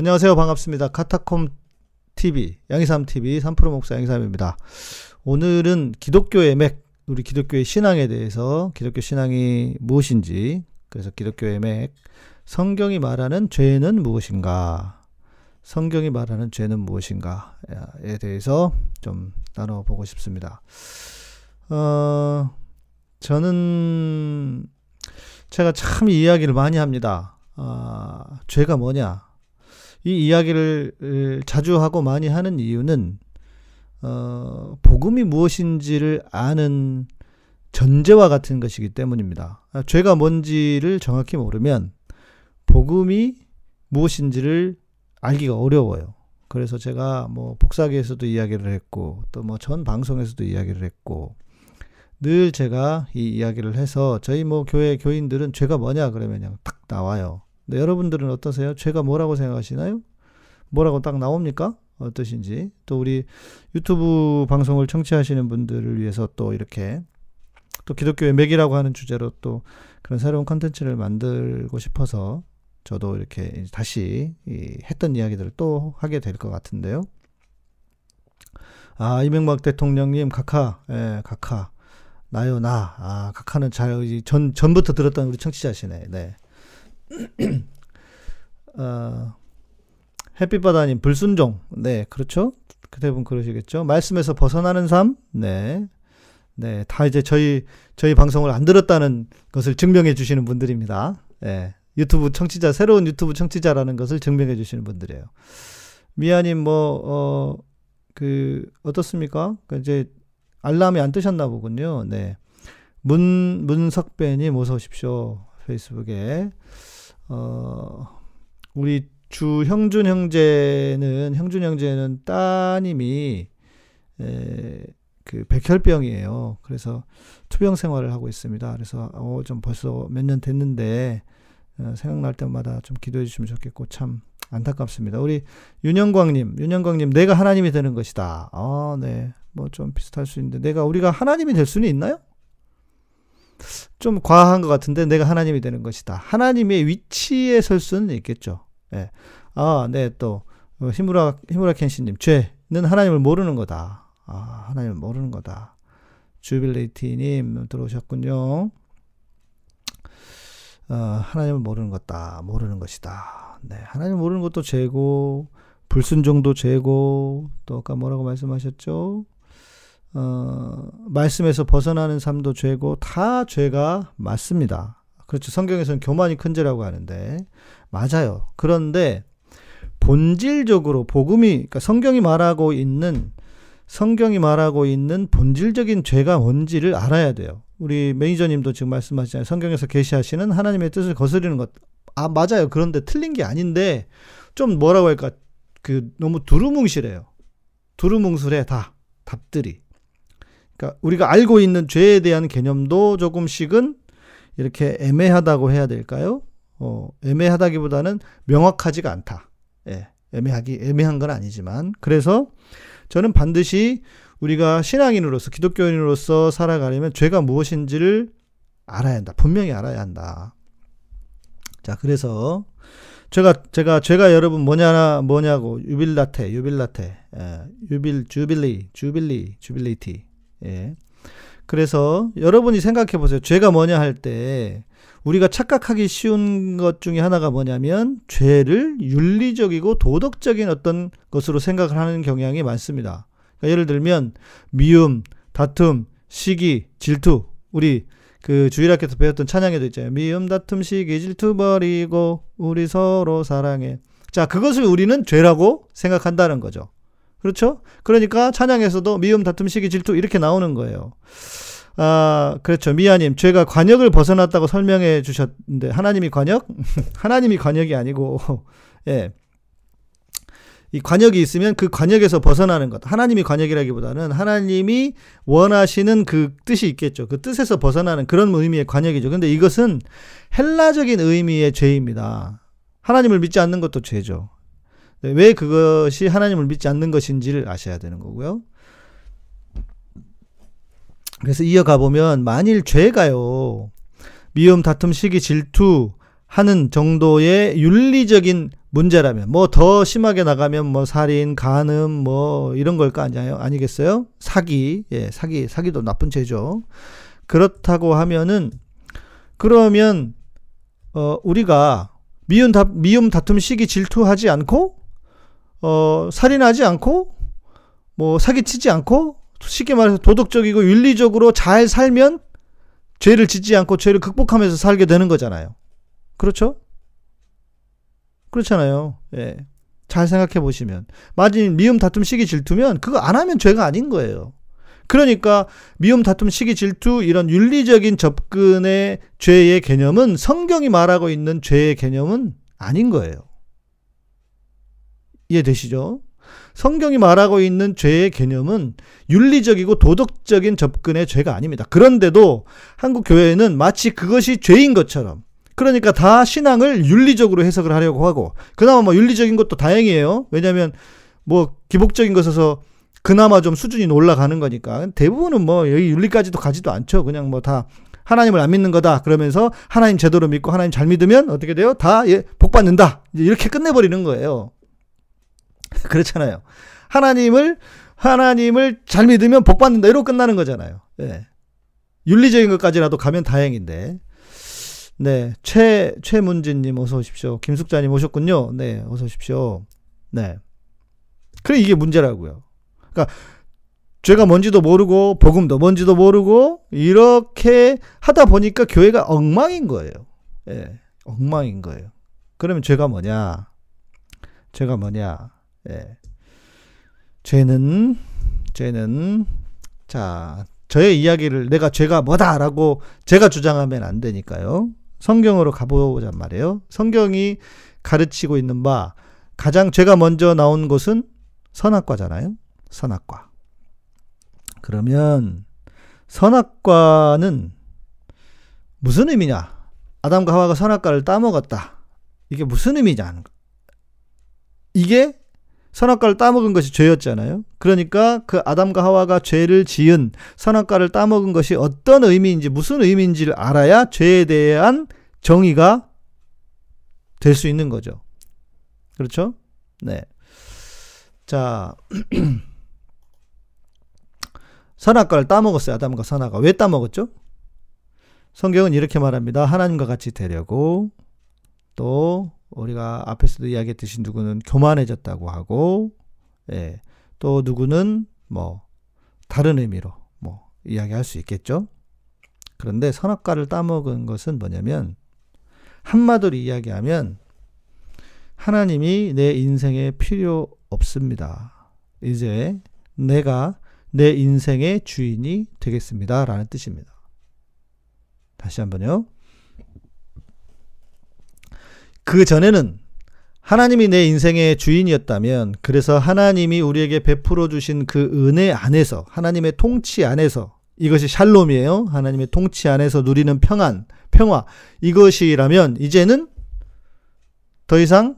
안녕하세요. 반갑습니다. 카타콤 TV, 양희삼 TV, 3프로 목사 양희삼입니다. 오늘은 기독교의 맥, 우리 기독교의 신앙에 대해서 기독교 신앙이 무엇인지, 그래서 기독교의 맥, 성경이 말하는 죄는 무엇인가, 성경이 말하는 죄는 무엇인가에 대해서 좀 나눠보고 싶습니다. 어, 저는 제가 참 이야기를 많이 합니다. 아, 죄가 뭐냐? 이 이야기를 자주 하고 많이 하는 이유는 어, 복음이 무엇인지를 아는 전제와 같은 것이기 때문입니다. 아, 죄가 뭔지를 정확히 모르면 복음이 무엇인지를 알기가 어려워요. 그래서 제가 뭐 복사기에서도 이야기를 했고 또 뭐 전 방송에서도 이야기를 했고 늘 제가 이 이야기를 해서 저희 뭐 교회 교인들은 죄가 뭐냐 그러면 그냥 딱 나와요. 네, 여러분들은 어떠세요? 죄가 뭐라고 생각하시나요? 뭐라고 딱 나옵니까? 어떠신지. 또 우리 유튜브 방송을 청취하시는 분들을 위해서 또 이렇게 또 기독교의 맥이라고 하는 주제로 또 그런 새로운 컨텐츠를 만들고 싶어서 저도 이렇게 다시 했던 이야기들을 또 하게 될 것 같은데요. 아, 이명박 대통령님, 카카, 예, 카카. 나요, 나. 아, 카카는 잘, 전, 전부터 들었던 우리 청취자시네. 네. 어, 햇빛바다님 불순종. 네, 그렇죠. 그 대부분 그러시겠죠. 말씀에서 벗어나는 삶. 네. 네, 다 이제 저희 저희 방송을 안 들었다는 것을 증명해 주시는 분들입니다. 네, 유튜브 청취자 새로운 유튜브 청취자라는 것을 증명해 주시는 분들이에요. 미아님 뭐어그 어떻습니까? 그 이제 알람이 안 뜨셨나 보군요. 네, 문 문석배님 어서 오십시오. 페이스북에 어, 우리 주 형준 형제는 형준 형제는 따님이 에, 그 백혈병이에요. 그래서 투병 생활을 하고 있습니다. 그래서 어, 좀 벌써 몇 년 됐는데 어, 생각날 때마다 좀 기도해 주시면 좋겠고 참 안타깝습니다. 우리 윤영광님, 윤영광님, 내가 하나님이 되는 것이다. 아, 네, 뭐 좀 비슷할 수 있는데 내가 우리가 하나님이 될 수는 있나요? 좀 과한 것 같은데 내가 하나님이 되는 것이다. 하나님의 위치에 설 수는 있겠죠. 예. 아, 네, 또, 어, 히무라, 히무라 켄시님, 죄는 하나님을 모르는 거다. 아, 하나님을 모르는 거다. 주빌레이티님 들어오셨군요. 어, 하나님을 모르는 것다. 모르는 것이다. 네, 하나님을 모르는 것도 죄고, 불순종도 죄고, 또 아까 뭐라고 말씀하셨죠? 어, 말씀에서 벗어나는 삶도 죄고 다 죄가 맞습니다. 그렇죠. 성경에서는 교만이 큰 죄라고 하는데 맞아요. 그런데 본질적으로 복음이 그러니까 성경이 말하고 있는 성경이 말하고 있는 본질적인 죄가 뭔지를 알아야 돼요. 우리 매니저님도 지금 말씀하시잖아요. 성경에서 계시하시는 하나님의 뜻을 거스르는 것. 아, 맞아요. 그런데 틀린 게 아닌데 좀 뭐라고 할까? 그 너무 두루뭉실해요. 두루뭉술해 다 답들이. 그러니까 우리가 알고 있는 죄에 대한 개념도 조금씩은 이렇게 애매하다고 해야 될까요? 어, 애매하다기보다는 명확하지가 않다. 예, 애매하기 애매한 건 아니지만 그래서 저는 반드시 우리가 신앙인으로서 기독교인으로서 살아가려면 죄가 무엇인지를 알아야 한다. 분명히 알아야 한다. 자, 그래서 제가 제가 제가 여러분 뭐냐 뭐냐고 유빌라테 유빌라테 예, 유빌 주빌리 주빌리 주빌리티 예. 그래서 여러분이 생각해 보세요. 죄가 뭐냐 할 때 우리가 착각하기 쉬운 것 중에 하나가 뭐냐면 죄를 윤리적이고 도덕적인 어떤 것으로 생각을 하는 경향이 많습니다. 그러니까 예를 들면 미움, 다툼, 시기, 질투. 우리 그 주일학교에서 배웠던 찬양에도 있잖아요. 미움, 다툼, 시기, 질투 버리고 우리 서로 사랑해. 자, 그것을 우리는 죄라고 생각한다는 거죠. 그렇죠? 그러니까 찬양에서도 미움, 다툼, 시기, 질투 이렇게 나오는 거예요. 아, 그렇죠. 미아님, 죄가 관역을 벗어났다고 설명해 주셨는데, 하나님이 관역? 하나님이 관역이 아니고, 예. 이 관역이 있으면 그 관역에서 벗어나는 것. 하나님이 관역이라기보다는 하나님이 원하시는 그 뜻이 있겠죠. 그 뜻에서 벗어나는 그런 의미의 관역이죠. 근데 이것은 헬라적인 의미의 죄입니다. 하나님을 믿지 않는 것도 죄죠. 네, 왜 그것이 하나님을 믿지 않는 것인지를 아셔야 되는 거고요. 그래서 이어가 보면 만일 죄가요. 미움, 다툼, 시기, 질투 하는 정도의 윤리적인 문제라면 뭐 더 심하게 나가면 뭐 살인, 간음 뭐 이런 걸까 아니요 아니겠어요? 사기, 예, 사기, 사기도 나쁜 죄죠. 그렇다고 하면은 그러면 어 우리가 미움 다 미움 다툼 시기 질투하지 않고 어 살인하지 않고 뭐 사기치지 않고 쉽게 말해서 도덕적이고 윤리적으로 잘 살면 죄를 짓지 않고 죄를 극복하면서 살게 되는 거잖아요. 그렇죠? 그렇잖아요. 예. 잘 생각해 보시면. 마진 미움, 다툼, 시기, 질투면 그거 안 하면 죄가 아닌 거예요. 그러니까 미움, 다툼, 시기, 질투 이런 윤리적인 접근의 죄의 개념은 성경이 말하고 있는 죄의 개념은 아닌 거예요. 이해되시죠? 성경이 말하고 있는 죄의 개념은 윤리적이고 도덕적인 접근의 죄가 아닙니다. 그런데도 한국 교회는 마치 그것이 죄인 것처럼 그러니까 다 신앙을 윤리적으로 해석을 하려고 하고 그나마 뭐 윤리적인 것도 다행이에요. 왜냐하면 뭐 기복적인 것에서 그나마 좀 수준이 올라가는 거니까 대부분은 뭐 여기 윤리까지도 가지도 않죠. 그냥 뭐 다 하나님을 안 믿는 거다. 그러면서 하나님 제대로 믿고 하나님 잘 믿으면 어떻게 돼요? 다 예, 복 받는다. 이렇게 끝내버리는 거예요. 그렇잖아요. 하나님을 하나님을 잘 믿으면 복 받는다. 이러고 끝나는 거잖아요. 예. 윤리적인 것까지라도 가면 다행인데. 네, 최 최문진님 어서 오십시오. 김숙자님 오셨군요. 네, 어서 오십시오. 네. 그래 이게 문제라고요. 그러니까 죄가 뭔지도 모르고 복음도 뭔지도 모르고 이렇게 하다 보니까 교회가 엉망인 거예요. 예, 엉망인 거예요. 그러면 죄가 뭐냐? 죄가 뭐냐? 예. 죄는 죄는 자 저의 이야기를 내가 죄가 뭐다라고 제가 주장하면 안 되니까요. 성경으로 가보자 말이에요. 성경이 가르치고 있는 바 가장 죄가 먼저 나온 것은 선악과잖아요. 선악과. 그러면 선악과는 무슨 의미냐? 아담과 하와가 선악과를 따먹었다. 이게 무슨 의미냐? 이게 선악과를 따먹은 것이 죄였잖아요. 그러니까 그 아담과 하와가 죄를 지은 선악과를 따먹은 것이 어떤 의미인지 무슨 의미인지를 알아야 죄에 대한 정의가 될 수 있는 거죠. 그렇죠? 네. 자, 선악과를 따먹었어요. 아담과 선악과. 왜 따먹었죠? 성경은 이렇게 말합니다. 하나님과 같이 되려고 또 우리가 앞에서도 이야기했듯이 누구는 교만해졌다고 하고, 예, 또 누구는 뭐 다른 의미로 뭐 이야기할 수 있겠죠. 그런데 선악과를 따먹은 것은 뭐냐면 한마디로 이야기하면 하나님이 내 인생에 필요 없습니다. 이제 내가 내 인생의 주인이 되겠습니다. 라는 뜻입니다. 다시 한번요. 그 전에는 하나님이 내 인생의 주인이었다면 그래서 하나님이 우리에게 베풀어 주신 그 은혜 안에서 하나님의 통치 안에서 이것이 샬롬이에요. 하나님의 통치 안에서 누리는 평안, 평화 이것이라면 이제는 더 이상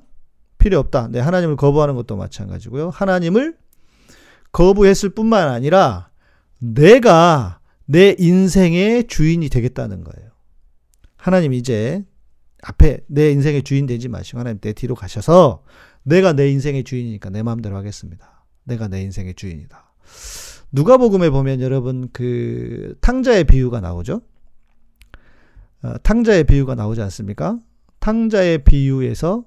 필요 없다. 네, 하나님을 거부하는 것도 마찬가지고요. 하나님을 거부했을 뿐만 아니라 내가 내 인생의 주인이 되겠다는 거예요. 하나님 이제 앞에 내 인생의 주인 되지 마시고 하나님 내 뒤로 가셔서 내가 내 인생의 주인이니까 내 마음대로 하겠습니다. 내가 내 인생의 주인이다. 누가복음에 보면 여러분 그 탕자의 비유가 나오죠. 어, 탕자의 비유가 나오지 않습니까? 탕자의 비유에서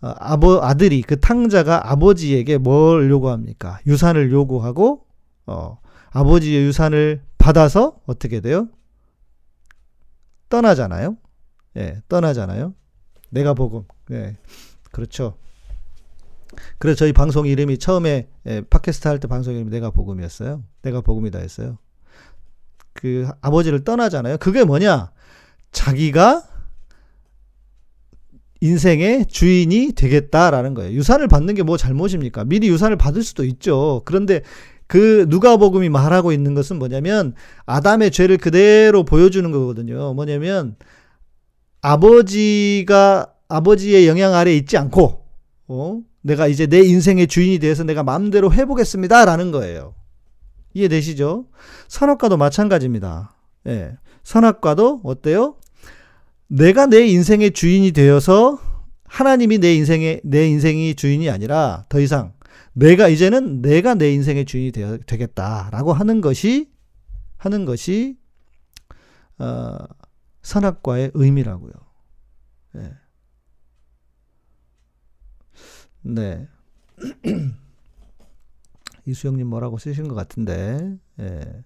어, 아버 아들이 그 탕자가 아버지에게 뭘 요구합니까? 유산을 요구하고 어, 아버지의 유산을 받아서 어떻게 돼요? 떠나잖아요. 예, 떠나잖아요. 내가 복음. 예, 그렇죠. 그래서 저희 방송 이름이 처음에 예, 팟캐스트 할 때 방송 이름이 내가 복음이었어요. 내가 복음이다 했어요. 그 아버지를 떠나잖아요. 그게 뭐냐? 자기가 인생의 주인이 되겠다라는 거예요. 유산을 받는 게 뭐 잘못입니까? 미리 유산을 받을 수도 있죠. 그런데 그 누가복음이 말하고 있는 것은 뭐냐면 아담의 죄를 그대로 보여주는 거거든요. 뭐냐면 아버지가 아버지의 영향 아래 있지 않고 어? 내가 이제 내 인생의 주인이 되어서 내가 마음대로 해보겠습니다 라는 거예요. 이해되시죠? 선악과도 마찬가지입니다. 예. 선악과도 어때요? 내가 내 인생의 주인이 되어서 하나님이 내 인생의 내 인생이 주인이 아니라 더 이상 내가 이제는 내가 내 인생의 주인이 되어, 되겠다라고 하는 것이 하는 것이 어, 선악과의 의미라고요. 네. 네. 이수영님 뭐라고 쓰신 것 같은데, 예.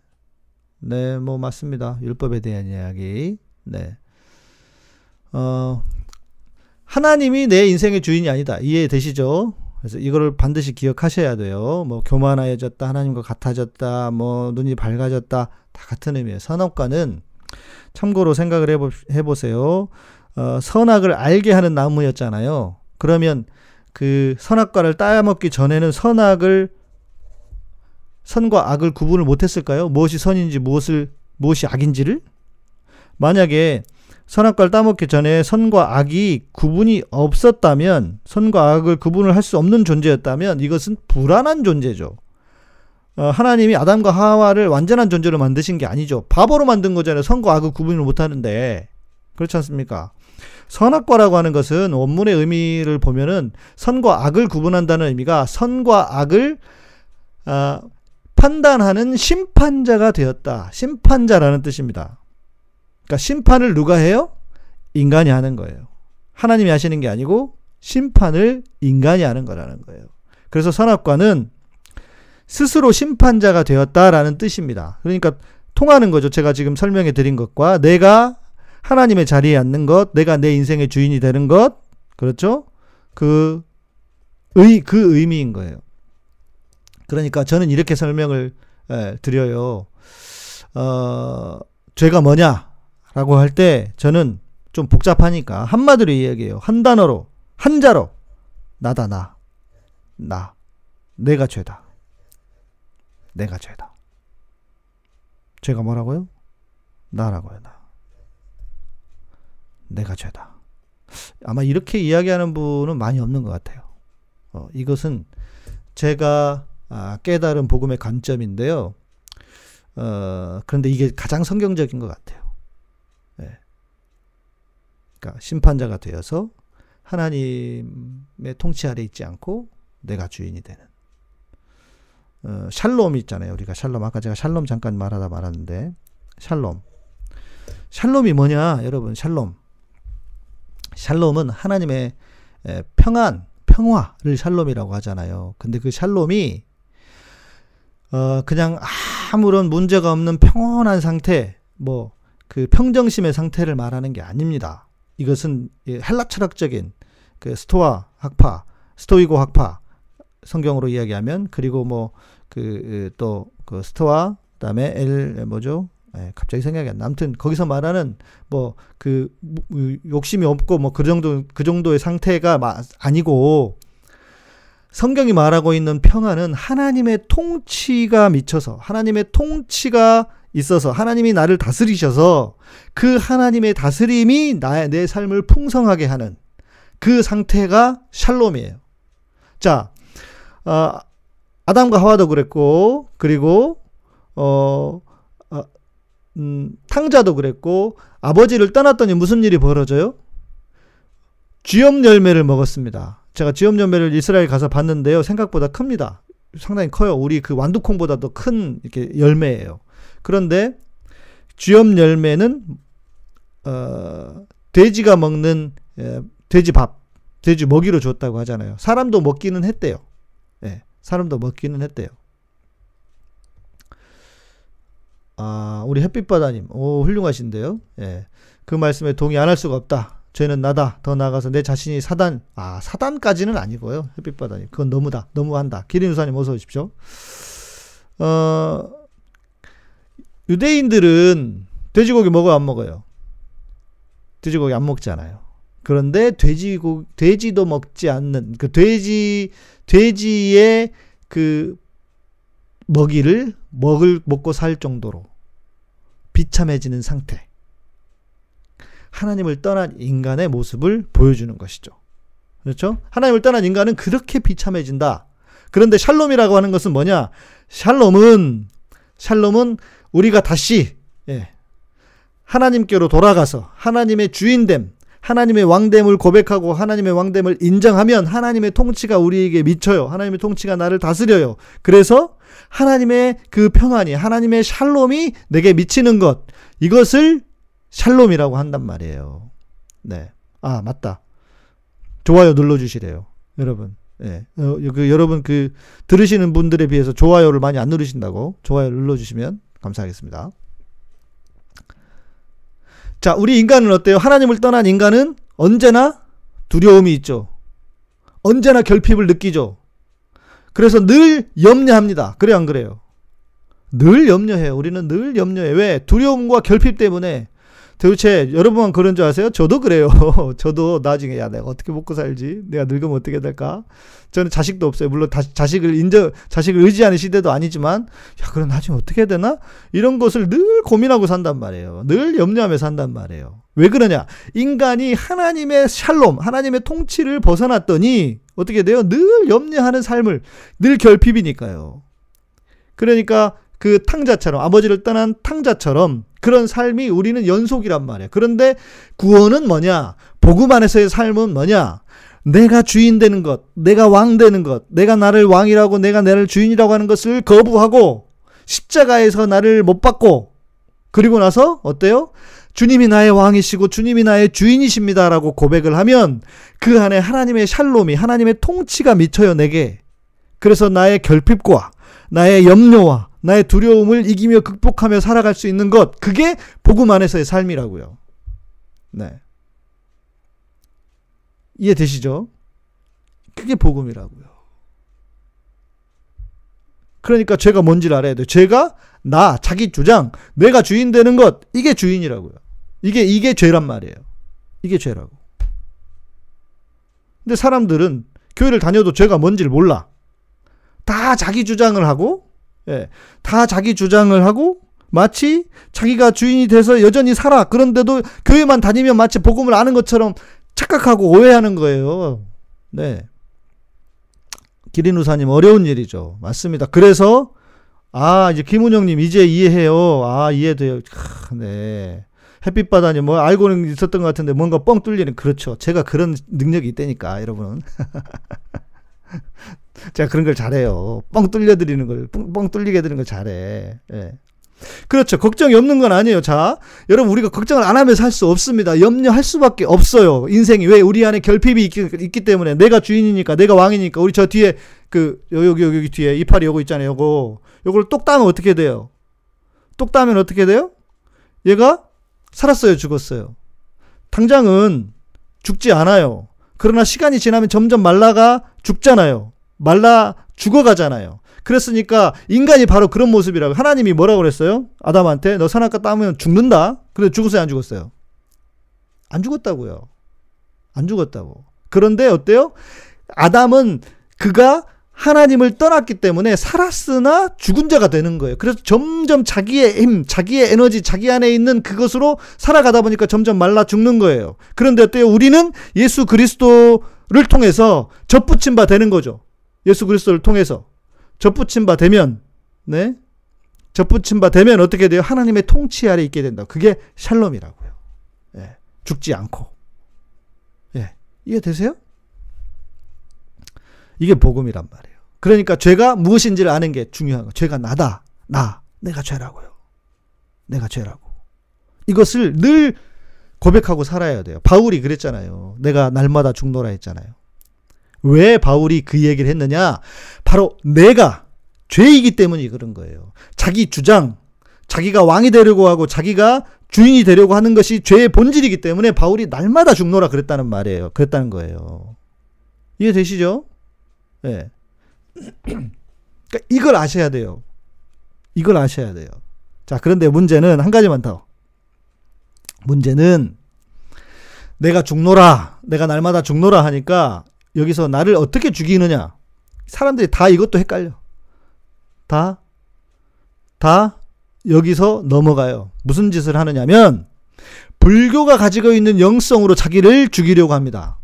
네, 뭐 맞습니다. 율법에 대한 이야기. 네. 어, 하나님이 내 인생의 주인이 아니다. 이해되시죠? 그래서 이거를 반드시 기억하셔야 돼요. 뭐 교만하여졌다, 하나님과 같아졌다, 뭐 눈이 밝아졌다, 다 같은 의미예요. 선악과는 참고로 생각을 해보, 해보세요. 어, 선악을 알게 하는 나무였잖아요. 그러면 그 선악과를 따먹기 전에는 선악을 선과 악을 구분을 못했을까요? 무엇이 선인지 무엇을 무엇이 악인지를 만약에 선악과를 따먹기 전에 선과 악이 구분이 없었다면 선과 악을 구분을 할 수 없는 존재였다면 이것은 불안한 존재죠. 어, 하나님이 아담과 하와를 완전한 존재로 만드신 게 아니죠. 바보로 만든 거잖아요. 선과 악을 구분을 못 하는데 그렇지 않습니까? 선악과라고 하는 것은 원문의 의미를 보면은 선과 악을 구분한다는 의미가 선과 악을 어, 판단하는 심판자가 되었다. 심판자라는 뜻입니다. 그러니까 심판을 누가 해요? 인간이 하는 거예요. 하나님이 하시는 게 아니고 심판을 인간이 하는 거라는 거예요. 그래서 선악과는 스스로 심판자가 되었다라는 뜻입니다. 그러니까 통하는 거죠. 제가 지금 설명해 드린 것과 내가 하나님의 자리에 앉는 것, 내가 내 인생의 주인이 되는 것, 그렇죠? 그 의, 그 의미인 거예요. 그러니까 저는 이렇게 설명을 예, 드려요. 어, 죄가 뭐냐? 라고 할 때 저는 좀 복잡하니까 한마디로 이야기해요. 한 단어로, 한자로. 나다, 나. 나. 내가 죄다. 내가 죄다. 죄가 뭐라고요? 나라고요, 나. 내가 죄다. 아마 이렇게 이야기하는 분은 많이 없는 것 같아요. 어, 이것은 제가 아, 깨달은 복음의 관점인데요. 어, 그런데 이게 가장 성경적인 것 같아요. 네. 그러니까 심판자가 되어서 하나님의 통치 아래 있지 않고 내가 주인이 되는. 어, 샬롬 있잖아요. 우리가 샬롬 아까 제가 샬롬 잠깐 말하다 말았는데 샬롬. 샬롬이 뭐냐, 여러분? 샬롬. 샬롬은 하나님의 평안, 평화를 샬롬이라고 하잖아요. 근데 그 샬롬이 어, 그냥 아무런 문제가 없는 평온한 상태, 뭐, 그 평정심의 상태를 말하는 게 아닙니다. 이것은 헬라 철학적인 그 스토아 학파, 스토이고 학파, 성경으로 이야기하면, 그리고 뭐, 그, 또, 그 스토아, 그 다음에 엘, 뭐죠? 예, 갑자기 생각이 안 나. 아무튼 거기서 말하는 뭐 그 욕심이 없고 뭐 그 정도 그 정도의 상태가 아니고 성경이 말하고 있는 평안은 하나님의 통치가 미쳐서 하나님의 통치가 있어서 하나님이 나를 다스리셔서 그 하나님의 다스림이 나의 내 삶을 풍성하게 하는 그 상태가 샬롬이에요. 자, 어, 아담과 하와도 그랬고 그리고 어, 어 음, 탕자도 그랬고 아버지를 떠났더니 무슨 일이 벌어져요? 쥐염 열매를 먹었습니다. 제가 지엄 열매를 이스라엘 가서 봤는데요. 생각보다 큽니다. 상당히 커요. 우리 그 완두콩보다도 큰 이렇게 열매예요. 그런데 쥐엄 열매는 어, 돼지가 먹는 예, 돼지 밥, 돼지 먹이로 줬다고 하잖아요. 사람도 먹기는 했대요. 예, 사람도 먹기는 했대요. 아, 우리 햇빛바다님, 오 훌륭하신데요. 예, 그 말씀에 동의 안 할 수가 없다. 죄는 나다. 더 나아가서 내 자신이 사단, 아, 사단까지는 아니고요. 햇빛바다님. 그건 너무다. 너무한다. 기린우사님 어서 오십시오. 어, 유대인들은 돼지고기 먹어요, 안 먹어요? 돼지고기 안 먹잖아요. 그런데 돼지고 돼지도 먹지 않는 그 돼지 돼지의 그 먹이를 먹을 먹고 살 정도로 비참해지는 상태. 하나님을 떠난 인간의 모습을 보여주는 것이죠. 그렇죠? 하나님을 떠난 인간은 그렇게 비참해진다. 그런데 샬롬이라고 하는 것은 뭐냐? 샬롬은 샬롬은 우리가 다시 예, 하나님께로 돌아가서 하나님의 주인됨, 하나님의 왕됨을 고백하고 하나님의 왕됨을 인정하면 하나님의 통치가 우리에게 미쳐요. 하나님의 통치가 나를 다스려요. 그래서 하나님의 그 평안이 하나님의 샬롬이 내게 미치는 것 이것을 샬롬이라고 한단 말이에요. 네. 아, 맞다. 좋아요 눌러 주시래요. 여러분. 예. 어, 그 여러분 그 들으시는 분들에 비해서 좋아요를 많이 안 누르신다고 좋아요 눌러 주시면 감사하겠습니다. 자, 우리 인간은 어때요? 하나님을 떠난 인간은 언제나 두려움이 있죠. 언제나 결핍을 느끼죠. 그래서 늘 염려합니다. 그래 안 그래요? 늘 염려해요. 우리는 늘 염려해. 왜? 두려움과 결핍 때문에 도대체 여러분만 그런 줄 아세요? 저도 그래요. 저도 나중에 야 내가 어떻게 먹고 살지? 내가 늙으면 어떻게 될까? 저는 자식도 없어요. 물론 다, 자식을 인정 자식을 의지하는 시대도 아니지만 야 그럼 나중에 어떻게 해야 되나? 이런 것을 늘 고민하고 산단 말이에요. 늘 염려하며 산단 말이에요. 왜 그러냐? 인간이 하나님의 샬롬, 하나님의 통치를 벗어났더니 어떻게 돼요? 늘 염려하는 삶을 늘 결핍이니까요. 그러니까 그 탕자처럼 아버지를 떠난 탕자처럼 그런 삶이 우리는 연속이란 말이에요. 그런데 구원은 뭐냐? 복음 안에서의 삶은 뭐냐? 내가 주인 되는 것, 내가 왕 되는 것, 내가 나를 왕이라고 내가 나를 주인이라고 하는 것을 거부하고 십자가에서 나를 못 받고 그리고 나서 어때요? 주님이 나의 왕이시고 주님이 나의 주인이십니다라고 고백을 하면 그 안에 하나님의 샬롬이 하나님의 통치가 미쳐요 내게. 그래서 나의 결핍과 나의 염려와 나의 두려움을 이기며 극복하며 살아갈 수 있는 것, 그게 복음 안에서의 삶이라고요. 네. 이해되시죠? 그게 복음이라고요. 그러니까 죄가 뭔지를 알아야 돼요. 죄가 나, 자기 주장, 내가 주인 되는 것, 이게 주인이라고요. 이게, 이게 죄란 말이에요. 이게 죄라고. 근데 사람들은 교회를 다녀도 죄가 뭔지를 몰라. 다 자기 주장을 하고, 예, 다 자기 주장을 하고 마치 자기가 주인이 돼서 여전히 살아. 그런데도 교회만 다니면 마치 복음을 아는 것처럼 착각하고 오해하는 거예요. 네. 기린우사님 어려운 일이죠. 맞습니다. 그래서 아 이제 김은영님 이제 이해해요. 아 이해돼요. 아, 네. 햇빛바다니 뭐 알고는 있었던 것 같은데 뭔가 뻥 뚫리는 그렇죠. 제가 그런 능력이 있다니까 여러분. 제가 그런 걸 잘해요. 뻥 뚫려 드리는 걸, 뻥, 뻥 뚫리게 드리는 걸 잘해. 예. 그렇죠. 걱정이 없는 건 아니에요. 자, 여러분, 우리가 걱정을 안 하면서 할 수 없습니다. 염려할 수밖에 없어요. 인생이. 왜? 우리 안에 결핍이 있기, 있기 때문에. 내가 주인이니까, 내가 왕이니까. 우리 저 뒤에, 그, 여기, 여기, 여기 뒤에 이파리 요거 있잖아요. 요거. 요걸 똑 따면 어떻게 돼요? 똑 따면 어떻게 돼요? 얘가 살았어요. 죽었어요. 당장은 죽지 않아요. 그러나 시간이 지나면 점점 말라가 죽잖아요. 말라 죽어가잖아요. 그랬으니까 인간이 바로 그런 모습이라고 하나님이 뭐라고 그랬어요? 아담한테 너 선악과 따면 죽는다. 그래 죽었어요, 안 죽었어요? 안 죽었다고요. 안 죽었다고. 그런데 어때요? 아담은 그가 하나님을 떠났기 때문에 살았으나 죽은 자가 되는 거예요. 그래서 점점 자기의 힘, 자기의 에너지, 자기 안에 있는 그것으로 살아가다 보니까 점점 말라 죽는 거예요. 그런데 어때요? 우리는 예수 그리스도를 통해서 접붙임 바 되는 거죠. 예수 그리스도를 통해서 접붙임 바 되면 네 접붙임 바 되면 어떻게 돼요? 하나님의 통치 아래 있게 된다. 그게 샬롬이라고요. 예, 죽지 않고 예, 이해되세요? 이게 복음이란 말이에요. 그러니까 죄가 무엇인지를 아는 게 중요한 거. 죄가 나다. 나. 내가 죄라고요. 내가 죄라고. 이것을 늘 고백하고 살아야 돼요. 바울이 그랬잖아요. 내가 날마다 죽노라 했잖아요. 왜 바울이 그 얘기를 했느냐? 바로 내가 죄이기 때문이 그런 거예요. 자기 주장, 자기가 왕이 되려고 하고 자기가 주인이 되려고 하는 것이 죄의 본질이기 때문에 바울이 날마다 죽노라 그랬다는 말이에요. 그랬다는 거예요. 이해되시죠? 예. 네. 그러니까 이걸 아셔야 돼요. 이걸 아셔야 돼요. 자, 그런데 문제는 한 가지만 더. 문제는 내가 죽노라, 내가 날마다 죽노라 하니까 여기서 나를 어떻게 죽이느냐. 사람들이 다 이것도 헷갈려. 다, 다 여기서 넘어가요. 무슨 짓을 하느냐면, 불교가 가지고 있는 영성으로 자기를 죽이려고 합니다.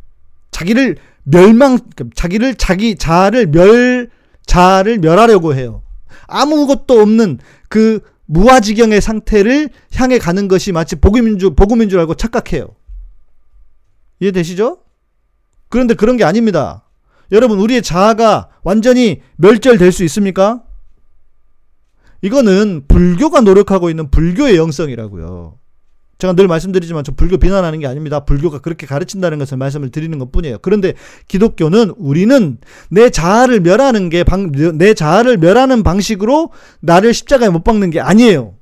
자기를 멸망, 자기를, 자기, 자를 멸, 자를 멸하려고 해요. 아무것도 없는 그 무아지경의 상태를 향해 가는 것이 마치 복음인 줄, 복음인 줄 알고 착각해요. 이해되시죠? 그런데 그런 게 아닙니다. 여러분, 우리의 자아가 완전히 멸절될 수 있습니까? 이거는 불교가 노력하고 있는 불교의 영성이라고요. 제가 늘 말씀드리지만 저 불교 비난하는 게 아닙니다. 불교가 그렇게 가르친다는 것을 말씀을 드리는 것 뿐이에요. 그런데 기독교는 우리는 내 자아를 멸하는 게, 방, 내 자아를 멸하는 방식으로 나를 십자가에 못 박는 게 아니에요.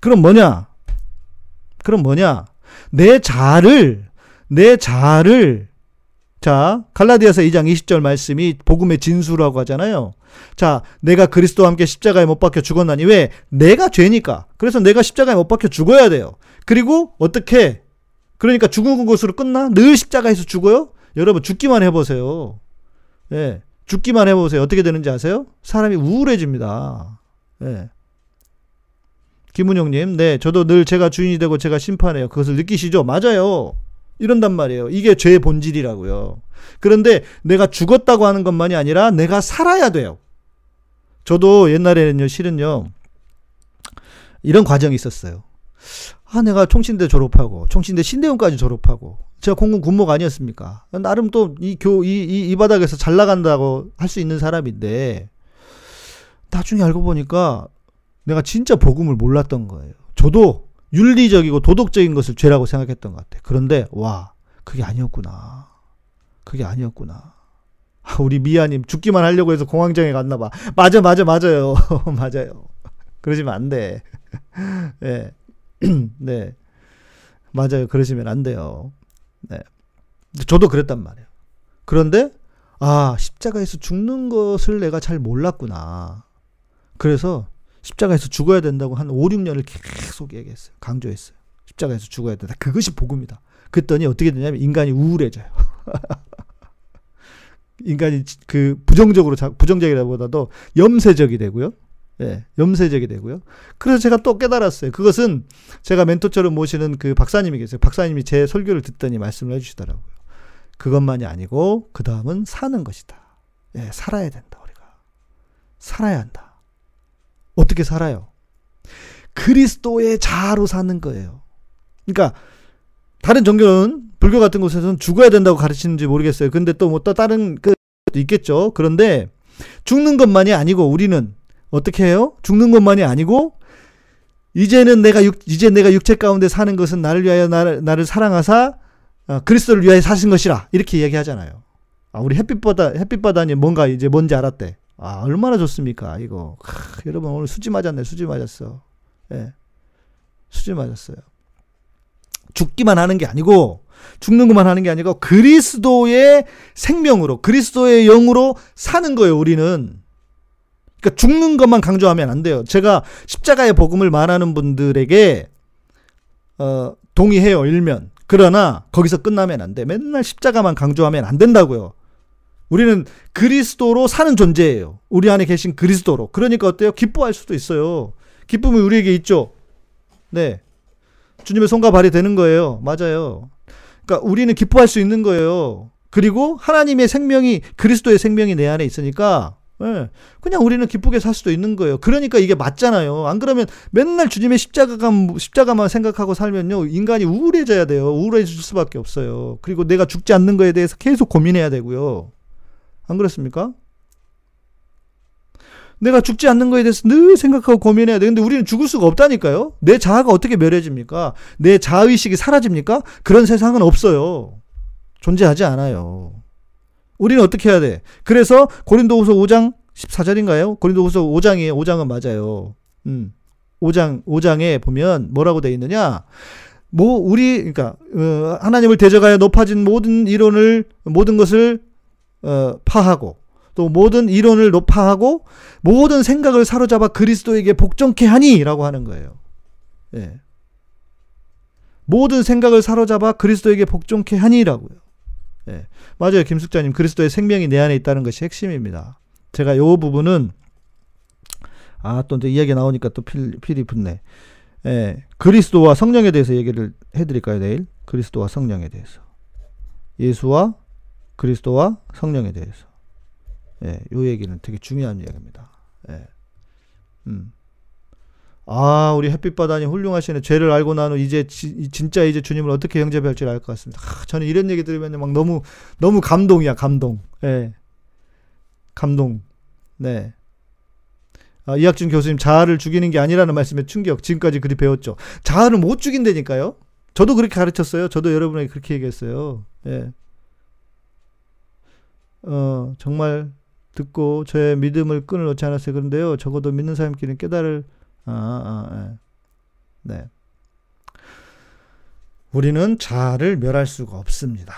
그럼 뭐냐? 그럼 뭐냐? 내 자아를, 내 자아를, 자, 갈라디아서 2장 20절 말씀이 복음의 진수라고 하잖아요. 자, 내가 그리스도와 함께 십자가에 못 박혀 죽었나니 왜? 내가 죄니까. 그래서 내가 십자가에 못 박혀 죽어야 돼요. 그리고 어떻게? 그러니까 죽은 것으로 끝나? 늘 십자가에서 죽어요? 여러분 죽기만 해 보세요. 예, 죽기만 해 보세요. 어떻게 되는지 아세요? 사람이 우울해집니다. 예. 김은영 님, 네, 저도 늘 제가 주인이 되고 제가 심판해요. 그것을 느끼시죠? 맞아요. 이런단 말이에요. 이게 죄의 본질이라고요. 그런데 내가 죽었다고 하는 것만이 아니라 내가 살아야 돼요. 저도 옛날에는요, 실은요, 이런 과정이 있었어요. 아, 내가 총신대 졸업하고, 총신대 신대원까지 졸업하고, 제가 공군 군목 아니었습니까? 나름 또 이 교, 이, 이, 이 바닥에서 잘 나간다고 할 수 있는 사람인데, 나중에 알고 보니까 내가 진짜 복음을 몰랐던 거예요. 저도 윤리적이고 도덕적인 것을 죄라고 생각했던 것 같아요. 그런데, 와, 그게 아니었구나. 그게 아니었구나. 우리 미아님 죽기만 하려고 해서 공황장애 갔나 봐. 맞아, 맞아, 맞아요. 맞아요. 그러시면 안 돼. 네. 네. 맞아요. 그러시면 안 돼요. 네. 저도 그랬단 말이에요. 그런데, 아, 십자가에서 죽는 것을 내가 잘 몰랐구나. 그래서 십자가에서 죽어야 된다고 한 5, 6년을 계속 얘기했어요. 강조했어요. 십자가에서 죽어야 된다. 그것이 복음이다. 그랬더니 어떻게 되냐면 인간이 우울해져요. 인간이 그 부정적으로 부정적이라보다도 염세적이 되고요. 예, 염세적이 되고요. 그래서 제가 또 깨달았어요. 그것은 제가 멘토처럼 모시는 그 박사님이 계세요. 박사님이 제 설교를 듣더니 말씀을 해주시더라고요. 그것만이 아니고 그 다음은 사는 것이다. 예, 살아야 된다 우리가 살아야 한다. 어떻게 살아요? 그리스도의 자아로 사는 거예요. 그러니까 다른 종교는 불교 같은 곳에서는 죽어야 된다고 가르치는지 모르겠어요. 근데 또 뭐 또 다른 그 있겠죠. 그런데 죽는 것만이 아니고 우리는 어떻게 해요? 죽는 것만이 아니고 이제는 내가 육, 이제 내가 육체 가운데 사는 것은 나를 위하여 나를, 나를 사랑하사 어, 그리스도를 위하여 사신 것이라 이렇게 얘기하잖아요. 아, 우리 햇빛바다 햇빛바다니 뭔가 이제 뭔지 알았대. 아 얼마나 좋습니까 이거. 하, 여러분 오늘 수지 맞았네 수지 맞았어. 예, 수지 맞았어요. 죽기만 하는 게 아니고 죽는 것만 하는 게 아니고 그리스도의 생명으로 그리스도의 영으로 사는 거예요 우리는 그러니까 죽는 것만 강조하면 안 돼요 제가 십자가의 복음을 말하는 분들에게 어, 동의해요 일면 그러나 거기서 끝나면 안 돼 맨날 십자가만 강조하면 안 된다고요 우리는 그리스도로 사는 존재예요 우리 안에 계신 그리스도로 그러니까 어때요 기뻐할 수도 있어요 기쁨이 우리에게 있죠 네 주님의 손과 발이 되는 거예요. 맞아요. 그러니까 우리는 기뻐할 수 있는 거예요. 그리고 하나님의 생명이 그리스도의 생명이 내 안에 있으니까 예, 그냥 우리는 기쁘게 살 수도 있는 거예요. 그러니까 이게 맞잖아요. 안 그러면 맨날 주님의 십자가가 십자가만 생각하고 살면요 인간이 우울해져야 돼요. 우울해질 수밖에 없어요. 그리고 내가 죽지 않는 거에 대해서 계속 고민해야 되고요. 안 그렇습니까? 내가 죽지 않는 거에 대해서 늘 생각하고 고민해야 돼. 근데 우리는 죽을 수가 없다니까요. 내 자아가 어떻게 멸해집니까? 내 자의식이 사라집니까? 그런 세상은 없어요. 존재하지 않아요. 우리는 어떻게 해야 돼? 그래서 고린도후서 5장 14절인가요? 고린도후서 5장이에요. 5장은 맞아요. 음. 5장 5장에 보면 뭐라고 돼 있느냐? 뭐 우리 그러니까 어, 하나님을 대적하여 높아진 모든 이론을 모든 것을 어, 파하고 또 모든 이론을 높아하고 모든 생각을 사로잡아 그리스도에게 복종케 하니라고 하는 거예요. 예. 모든 생각을 사로잡아 그리스도에게 복종케 하니라고요. 예. 맞아요. 김숙자님. 그리스도의 생명이 내 안에 있다는 것이 핵심입니다. 제가 요 부분은 아, 또 이제 이야기 나오니까 또 필, 필이 붙네. 예. 그리스도와 성령에 대해서 얘기를 해 드릴까요, 내일? 그리스도와 성령에 대해서. 예수와 그리스도와 성령에 대해서. 예, 요 얘기는 되게 중요한 이야기입니다. 예. 음. 아, 우리 햇빛바다니 훌륭하시네. 죄를 알고 난 후 이제 지, 진짜 이제 주님을 어떻게 영접할지 알것 같습니다. 아, 저는 이런 얘기 들으면 막 너무 너무 감동이야, 감동. 예. 감동. 네. 아, 이학준 교수님 자아를 죽이는 게 아니라는 말씀에 충격. 지금까지 그리 배웠죠. 자아를 못 죽인다니까요. 저도 그렇게 가르쳤어요. 저도 여러분에게 그렇게 얘기했어요. 예. 어, 정말 듣고 저의 믿음을 끈을 놓지 않았어요. 그런데요, 적어도 믿는 사람끼리는 깨달을, 아, 아, 예. 네. 우리는 자아를 멸할 수가 없습니다.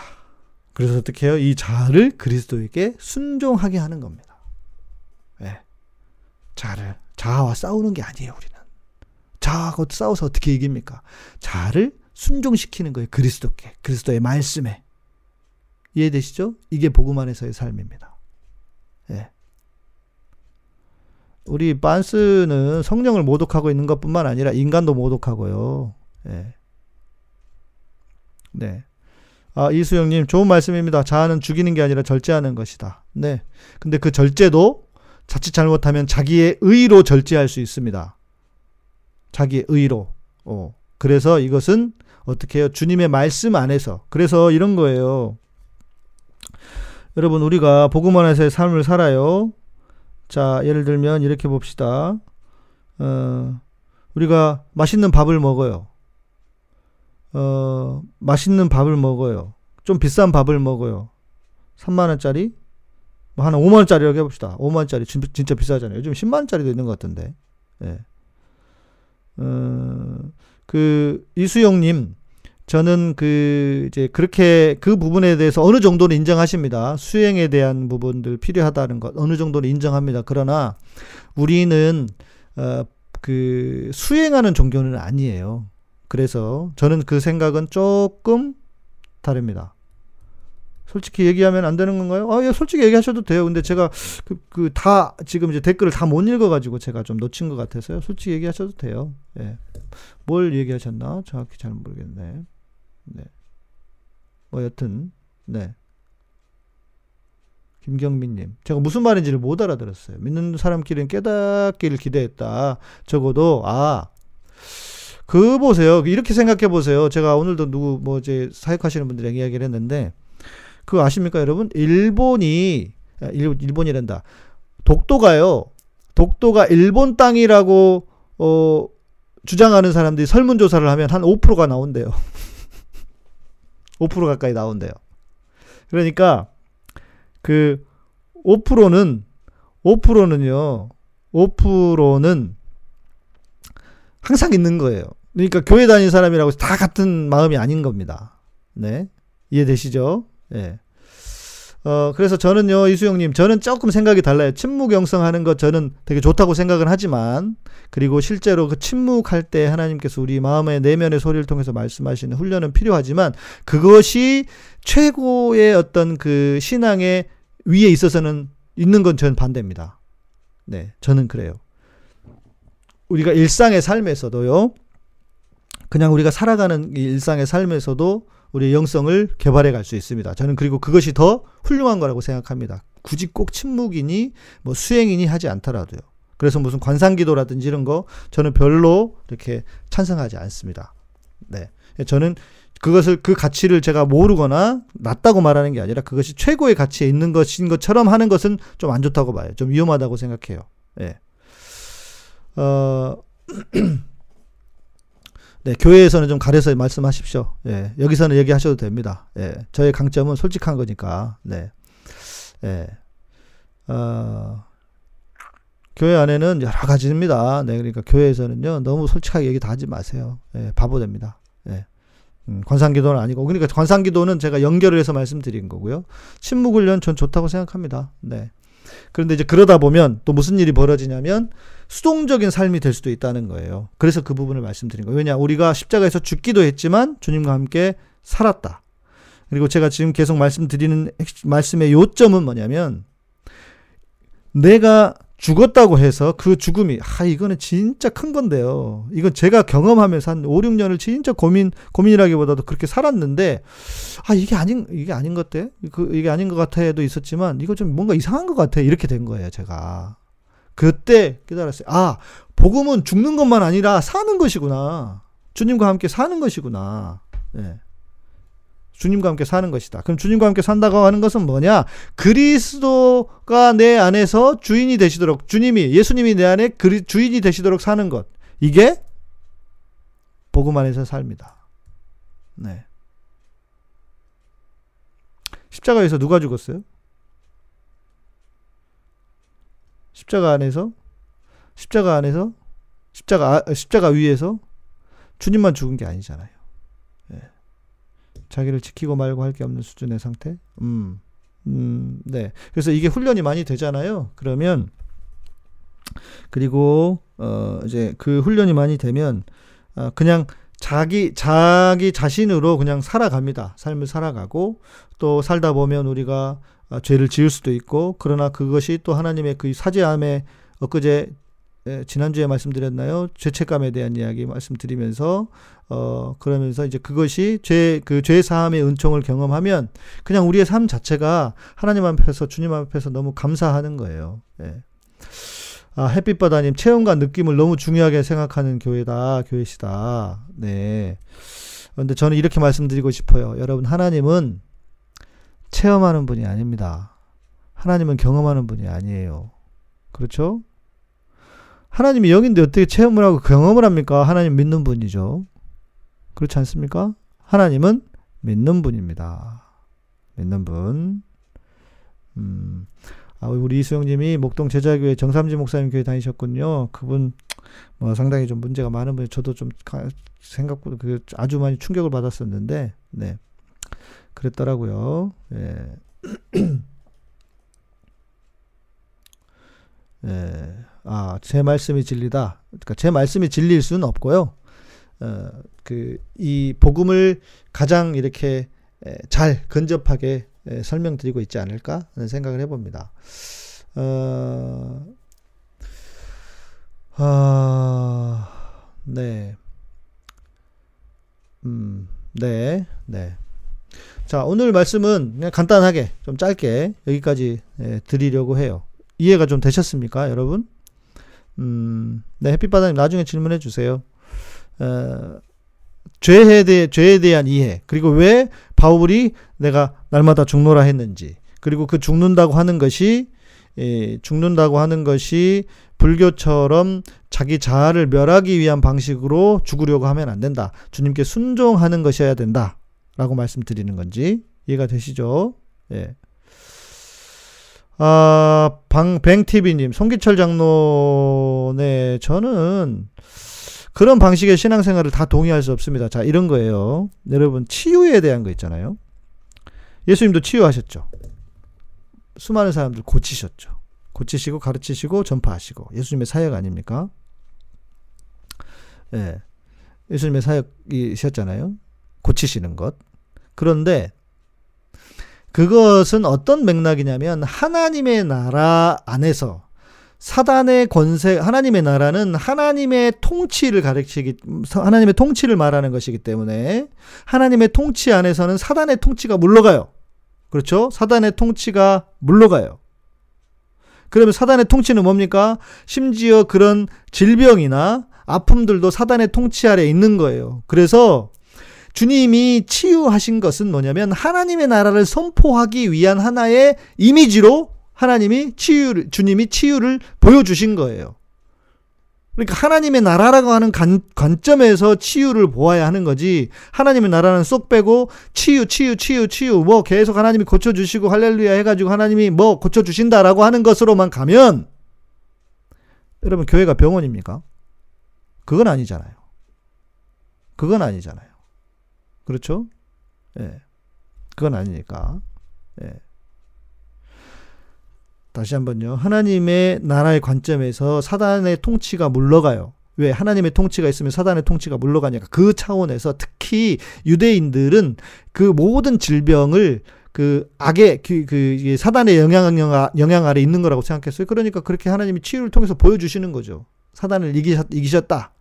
그래서 어떻게 해요? 이 자아를 그리스도에게 순종하게 하는 겁니다. 예. 자아를, 자아와 싸우는 게 아니에요, 우리는. 자아하고 싸워서 어떻게 이깁니까? 자아를 순종시키는 거예요, 그리스도께. 그리스도의 말씀에. 이해되시죠? 이게 복음 안에서의 삶입니다. 예. 우리 빤스는 성령을 모독하고 있는 것뿐만 아니라 인간도 모독하고요. 예. 네. 아, 이수영님, 좋은 말씀입니다. 자아는 죽이는 게 아니라 절제하는 것이다. 네. 근데 그 절제도 자칫 잘못하면 자기의 의로 절제할 수 있습니다. 자기의 의로. 어. 그래서 이것은 어떻게 해요? 주님의 말씀 안에서. 그래서 이런 거예요. 여러분, 우리가 복음 안에서의 삶을 살아요. 자, 예를 들면 이렇게 봅시다. 어, 우리가 맛있는 밥을 먹어요. 어, 맛있는 밥을 먹어요. 좀 비싼 밥을 먹어요. 3만원짜리? 뭐 하나 5만원짜리라고 해봅시다. 5만원짜리. 진짜 비싸잖아요. 요즘 10만원짜리도 있는 것 같은데. 예. 어, 그, 이수영님, 저는 그 이제 그렇게 그 부분에 대해서 어느 정도는 인정하십니다. 수행에 대한 부분들 필요하다는 것 어느 정도는 인정합니다. 그러나 우리는 어 그 수행하는 종교는 아니에요. 그래서 저는 그 생각은 조금 다릅니다. 솔직히 얘기하면 안 되는 건가요? 아, 예, 솔직히 얘기하셔도 돼요. 근데 제가 그, 그, 다, 지금 이제 댓글을 다 못 읽어가지고 제가 좀 놓친 것 같아서요. 솔직히 얘기하셔도 돼요. 예. 뭘 얘기하셨나? 정확히 잘 모르겠네. 네. 뭐 여튼 네. 김경민님, 제가 무슨 말인지를 못 알아들었어요. 믿는 사람끼리는 깨닫기를 기대했다. 적어도 아, 그 보세요. 이렇게 생각해 보세요. 제가 오늘도 누구 뭐 이제 사역하시는 분들이랑 이야기를 했는데 그거 아십니까, 여러분? 일본이 아, 일, 일본이란다. 독도가요. 독도가 일본 땅이라고 어 주장하는 사람들이 설문조사를 하면 한 5%가 나온대요. 5% 가까이 나온대요. 그러니까 그 5%는 5%는요. 5%는 항상 있는 거예요. 그러니까 교회 다니는 사람이라고 다 같은 마음이 아닌 겁니다. 네. 이해되시죠? 예. 네. 어, 그래서 저는요, 이수영님, 저는 조금 생각이 달라요. 침묵 영성하는 것 저는 되게 좋다고 생각은 하지만, 그리고 실제로 그 침묵할 때 하나님께서 우리 마음의 내면의 소리를 통해서 말씀하시는 훈련은 필요하지만, 그것이 최고의 어떤 그 신앙의 위에 있어서는 있는 건 저는 반대입니다. 네, 저는 그래요. 우리가 일상의 삶에서도요, 그냥 우리가 살아가는 일상의 삶에서도 우리의 영성을 개발해 갈 수 있습니다. 저는 그리고 그것이 더 훌륭한 거라고 생각합니다. 굳이 꼭 침묵이니 뭐 수행이니 하지 않더라도요. 그래서 무슨 관상기도라든지 이런 거 저는 별로 이렇게 찬성하지 않습니다. 네. 저는 그것을 그 가치를 제가 모르거나 낮다고 말하는 게 아니라 그것이 최고의 가치에 있는 것인 것처럼 하는 것은 좀 안 좋다고 봐요. 좀 위험하다고 생각해요. 예. 어 네, 교회에서는 좀 가려서 말씀하십시오. 예, 여기서는 얘기하셔도 됩니다. 예, 저의 강점은 솔직한 거니까. 네, 예, 어, 교회 안에는 여러 가지입니다. 네, 그러니까 교회에서는요 너무 솔직하게 얘기 다 하지 마세요. 예, 바보 됩니다. 예. 음, 관상기도는 아니고 그러니까 관상기도는 제가 연결을 해서 말씀드린 거고요. 침묵훈련 전 좋다고 생각합니다. 네. 그런데 이제 그러다 보면 또 무슨 일이 벌어지냐면 수동적인 삶이 될 수도 있다는 거예요. 그래서 그 부분을 말씀드린 거예요. 왜냐, 우리가 십자가에서 죽기도 했지만 주님과 함께 살았다. 그리고 제가 지금 계속 말씀드리는 말씀의 요점은 뭐냐면 내가 죽었다고 해서 그 죽음이 아 이거는 진짜 큰 건데요. 이건 제가 경험하면서 한 5, 6년을 진짜 고민 고민이라기보다도 그렇게 살았는데 아 이게 아닌 이게 아닌 것 같아. 그 이게 아닌 것 같아도 있었지만 이거 좀 뭔가 이상한 것 같아. 이렇게 된 거예요, 제가. 그때 깨달았어요. 아, 복음은 죽는 것만 아니라 사는 것이구나. 주님과 함께 사는 것이구나. 예. 주님과 함께 사는 것이다. 그럼 주님과 함께 산다고 하는 것은 뭐냐? 그리스도가 내 안에서 주인이 되시도록 주님이 예수님이 내 안에 그리, 주인이 되시도록 사는 것. 이게 복음 안에서 삶이다. 네. 십자가에서 누가 죽었어요? 십자가 안에서 십자가 안에서 십자가 아, 십자가 위에서 주님만 죽은 게 아니잖아요. 예. 자기를 지키고 말고 할 게 없는 수준의 상태. 음, 음, 네. 그래서 이게 훈련이 많이 되잖아요. 그러면 그리고 어 이제 그 훈련이 많이 되면 어, 그냥 자기 자기 자신으로 그냥 살아갑니다. 삶을 살아가고 또 살다 보면 우리가 아, 죄를 지을 수도 있고 그러나 그것이 또 하나님의 그 사죄함에 엊그제 지난주에 말씀드렸나요? 죄책감에 대한 이야기 말씀드리면서 어 그러면서 이제 그것이 죄 그 죄 사함의 은총을 경험하면 그냥 우리의 삶 자체가 하나님 앞에서 주님 앞에서 너무 감사하는 거예요. 예. 아, 햇빛바다님, 체험과 느낌을 너무 중요하게 생각하는 교회다, 교회시다. 네. 그런데 저는 이렇게 말씀드리고 싶어요. 여러분, 하나님은 체험하는 분이 아닙니다. 하나님은 경험하는 분이 아니에요. 그렇죠? 하나님이 여긴데 어떻게 체험을 하고 경험을 합니까? 하나님 믿는 분이죠. 그렇지 않습니까? 하나님은 믿는 분입니다. 믿는 분. 음, 아, 우리 이수영님이 목동 제자교회 정삼지 목사님 교회 다니셨군요. 그분 뭐 상당히 좀 문제가 많은 분, 저도 좀 생각보다 그 아주 많이 충격을 받았었는데, 네, 그랬더라고요. 예. 예. 아, 제 말씀이 진리다. 그러니까 제 말씀이 진리일 수는 없고요. 어, 그, 이 복음을 가장 이렇게 잘 근접하게 설명드리고 있지 않을까 하는 생각을 해봅니다. 어, 아, 네. 음, 네, 네. 자, 오늘 말씀은 그냥 간단하게, 좀 짧게 여기까지 드리려고 해요. 이해가 좀 되셨습니까, 여러분? 음, 네, 햇빛바다님 나중에 질문해 주세요. 어, 죄에 대해, 죄에 대한 이해, 그리고 왜 바울이 내가 날마다 죽노라 했는지, 그리고 그 죽는다고 하는 것이, 예, 죽는다고 하는 것이 불교처럼 자기 자아를 멸하기 위한 방식으로 죽으려고 하면 안 된다. 주님께 순종하는 것이어야 된다. 라고 말씀드리는 건지 이해가 되시죠? 예. 아, 방, 뱅TV님, 송기철 장로, 네, 저는 그런 방식의 신앙생활을 다 동의할 수 없습니다. 자, 이런 거예요. 여러분, 치유에 대한 거 있잖아요. 예수님도 치유하셨죠. 수많은 사람들 고치셨죠. 고치시고 가르치시고 전파하시고 예수님의 사역 아닙니까? 예. 예수님의 사역이셨잖아요. 고치시는 것. 그런데 그것은 어떤 맥락이냐면 하나님의 나라 안에서 사단의 권세, 하나님의 나라는 하나님의 통치를 가르치기, 하나님의 통치를 말하는 것이기 때문에 하나님의 통치 안에서는 사단의 통치가 물러가요. 그렇죠? 사단의 통치가 물러가요. 그러면 사단의 통치는 뭡니까? 심지어 그런 질병이나 아픔들도 사단의 통치 아래 있는 거예요. 그래서 주님이 치유하신 것은 뭐냐면 하나님의 나라를 선포하기 위한 하나의 이미지로 하나님이 치유를, 주님이 치유를 보여주신 거예요. 그러니까 하나님의 나라라고 하는 관, 관점에서 치유를 보아야 하는 거지. 하나님의 나라는 쏙 빼고 치유, 치유, 치유, 치유, 뭐 계속 하나님이 고쳐주시고 할렐루야 해가지고 하나님이 뭐 고쳐주신다라고 하는 것으로만 가면 여러분 교회가 병원입니까? 그건 아니잖아요. 그건 아니잖아요. 그렇죠? 예. 그건 아니니까. 예. 다시 한번요. 하나님의 나라의 관점에서 사단의 통치가 물러가요. 왜? 하나님의 통치가 있으면 사단의 통치가 물러가니까. 그 차원에서 특히 유대인들은 그 모든 질병을 그 악의 그, 그 사단의 영향 영향 아래 있는 거라고 생각했어요. 그러니까 그렇게 하나님이 치유를 통해서 보여주시는 거죠. 사단을 이기셨, 이기셨다.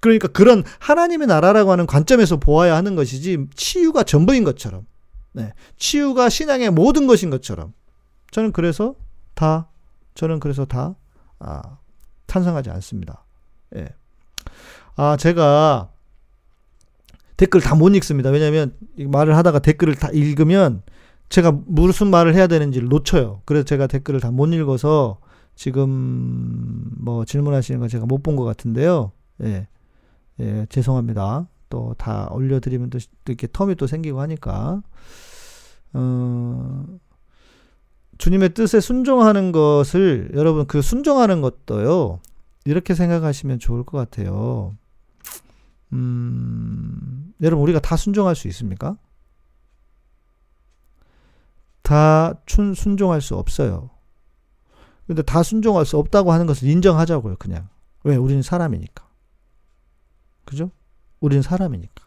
그러니까 그런 하나님의 나라라고 하는 관점에서 보아야 하는 것이지 치유가 전부인 것처럼 네. 치유가 신앙의 모든 것인 것처럼 저는 그래서 다 저는 그래서 다 아, 찬성하지 않습니다. 예. 아, 제가 댓글 다 못 읽습니다. 왜냐면 말을 하다가 댓글을 다 읽으면 제가 무슨 말을 해야 되는지를 놓쳐요. 그래서 제가 댓글을 다 못 읽어서 지금 뭐 질문하시는 거 제가 못 본 것 같은데요. 예. 예, 죄송합니다. 또 다 올려드리면 또 이렇게 텀이 또 생기고 하니까. 어, 주님의 뜻에 순종하는 것을 여러분 그 순종하는 것도요. 이렇게 생각하시면 좋을 것 같아요. 음, 여러분 우리가 다 순종할 수 있습니까? 다 춘, 순종할 수 없어요. 근데 다 순종할 수 없다고 하는 것을 인정하자고요, 그냥. 왜? 우리는 사람이니까. 그죠? 우리는 사람이니까.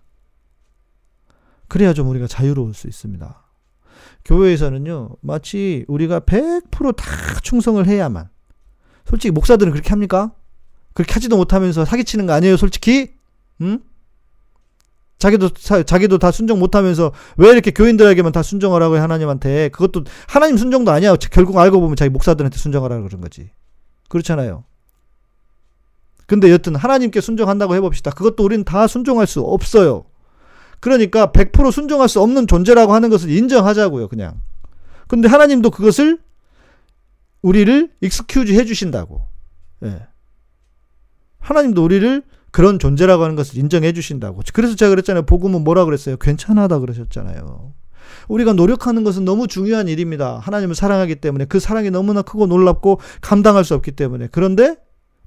그래야 좀 우리가 자유로울 수 있습니다. 교회에서는요, 마치 우리가 100%다 충성을 해야만. 솔직히 목사들은 그렇게 합니까? 그렇게 하지도 못하면서 사기치는 거 아니에요, 솔직히? 응? 자기도 자기도 다 순종 못하면서 왜 이렇게 교인들에게만 다 순종하라고 해 하나님한테 그것도 하나님 순종도 아니야 결국 알고 보면 자기 목사들한테 순종하라고 그런 거지 그렇잖아요 근데 여튼 하나님께 순종한다고 해봅시다 그것도 우리는 다 순종할 수 없어요 그러니까 100% 순종할 수 없는 존재라고 하는 것을 인정하자고요 그냥 근데 하나님도 그것을 우리를 excuse 해 주신다고 예. 하나님도 우리를 그런 존재라고 하는 것을 인정해 주신다고. 그래서 제가 그랬잖아요. 복음은 뭐라 그랬어요? 괜찮아다 그러셨잖아요. 우리가 노력하는 것은 너무 중요한 일입니다. 하나님을 사랑하기 때문에 그 사랑이 너무나 크고 놀랍고 감당할 수 없기 때문에. 그런데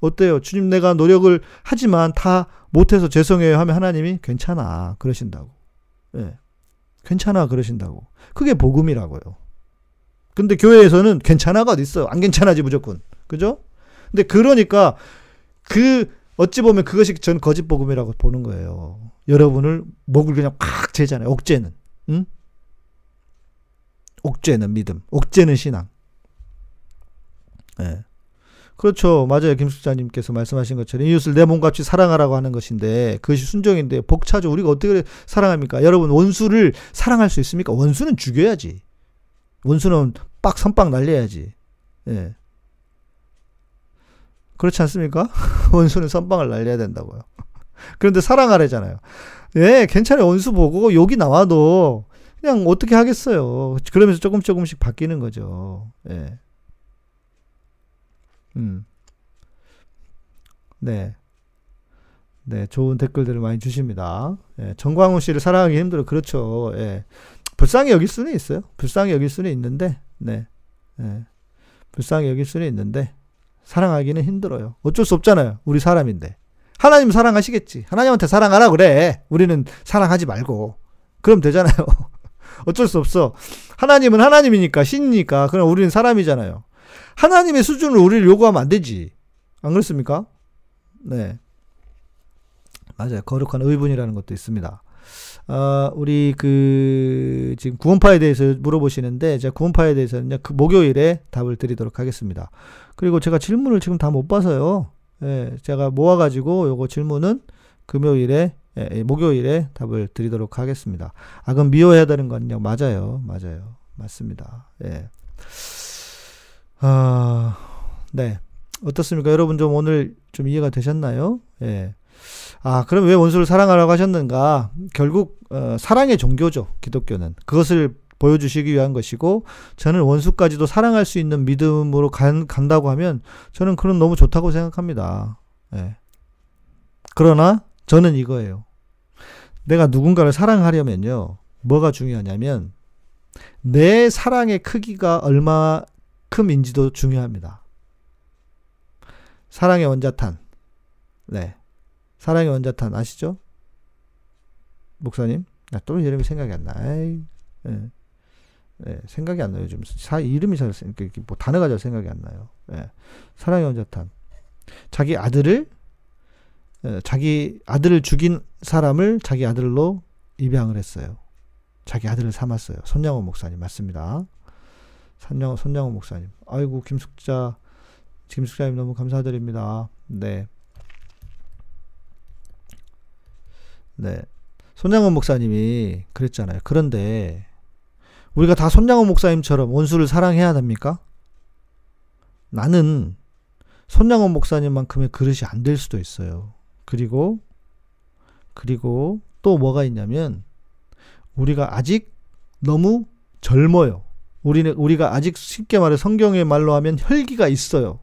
어때요? 주님 내가 노력을 하지만 다 못해서 죄송해요 하면 하나님이 괜찮아 그러신다고. 예. 괜찮아 그러신다고. 그게 복음이라고요. 근데 교회에서는 괜찮아가 어디 있어요? 안 괜찮아지 무조건. 그죠? 근데 그러니까 그 어찌 보면 그것이 전 거짓 복음이라고 보는 거예요. 여러분을 목을 그냥 팍 재잖아요. 옥죄는. 응? 옥죄는 믿음. 옥죄는 신앙. 예. 네. 그렇죠. 맞아요. 김숙자님께서 말씀하신 것처럼 이웃을 내 몸같이 사랑하라고 하는 것인데 그것이 순종인데 복차죠. 우리가 어떻게 사랑합니까? 여러분 원수를 사랑할 수 있습니까? 원수는 죽여야지. 원수는 빡 선빵 날려야지. 예. 그렇지 않습니까? 원수는 선방을 날려야 된다고요. 그런데 사랑하래잖아요. 예, 괜찮아요. 원수 보고 욕이 나와도 그냥 어떻게 하겠어요. 그러면서 조금 조금씩 바뀌는 거죠. 예. 음. 네. 네, 좋은 댓글들을 많이 주십니다. 예, 정광훈 씨를 사랑하기 힘들어. 그렇죠. 예. 불쌍히 여길 수는 있어요. 불쌍히 여길 수는 있는데, 네. 예. 불쌍히 여길 수는 있는데, 사랑하기는 힘들어요. 어쩔 수 없잖아요. 우리 사람인데. 하나님 사랑하시겠지. 하나님한테 사랑하라 그래. 우리는 사랑하지 말고. 그럼 되잖아요. 어쩔 수 없어. 하나님은 하나님이니까, 신이니까. 그럼 우리는 사람이잖아요. 하나님의 수준을 우리를 요구하면 안 되지. 안 그렇습니까? 네. 맞아요. 거룩한 의분이라는 것도 있습니다. 어, 우리 그 지금 구원파에 대해서 물어보시는데 제가 구원파에 대해서는 그 목요일에 답을 드리도록 하겠습니다. 그리고 제가 질문을 지금 다 못 봐서요. 예, 제가 모아가지고 요거 질문은 금요일에 예, 예, 목요일에 답을 드리도록 하겠습니다. 아 그럼 미워해야 되는 건요? 맞아요, 맞아요, 맞습니다. 예. 아, 네. 어떻습니까? 여러분 좀 오늘 좀 이해가 되셨나요? 예. 아, 그럼 왜 원수를 사랑하라고 하셨는가? 결국 어, 사랑의 종교죠. 기독교는 그것을 보여주시기 위한 것이고 저는 원수까지도 사랑할 수 있는 믿음으로 간, 간다고 하면 저는 그런 너무 좋다고 생각합니다. 예. 그러나 저는 이거예요. 내가 누군가를 사랑하려면요. 뭐가 중요하냐면 내 사랑의 크기가 얼마 큼인지도 중요합니다. 사랑의 원자탄. 네. 사랑의 원자탄 아시죠? 목사님? 나또 이름이 생각이 안 나. 예. 예, 생각이 안 나요. 요즘 사 이름이 잘 뭐 단어가 잘 생각이 안 나요. 예. 사랑의 원자탄. 자기 아들을 예, 자기 아들을 죽인 사람을 자기 아들로 입양을 했어요. 자기 아들을 삼았어요. 손양호 목사님 맞습니다. 손양호 손양호 목사님. 아이고 김숙자 김숙자님 너무 감사드립니다. 네. 네. 손양원 목사님이 그랬잖아요. 그런데 우리가 다 손양원 목사님처럼 원수를 사랑해야 됩니까? 나는 손양원 목사님만큼의 그릇이 안 될 수도 있어요. 그리고 그리고 또 뭐가 있냐면 우리가 아직 너무 젊어요. 우리는 우리가 아직 쉽게 말해 성경의 말로 하면 혈기가 있어요.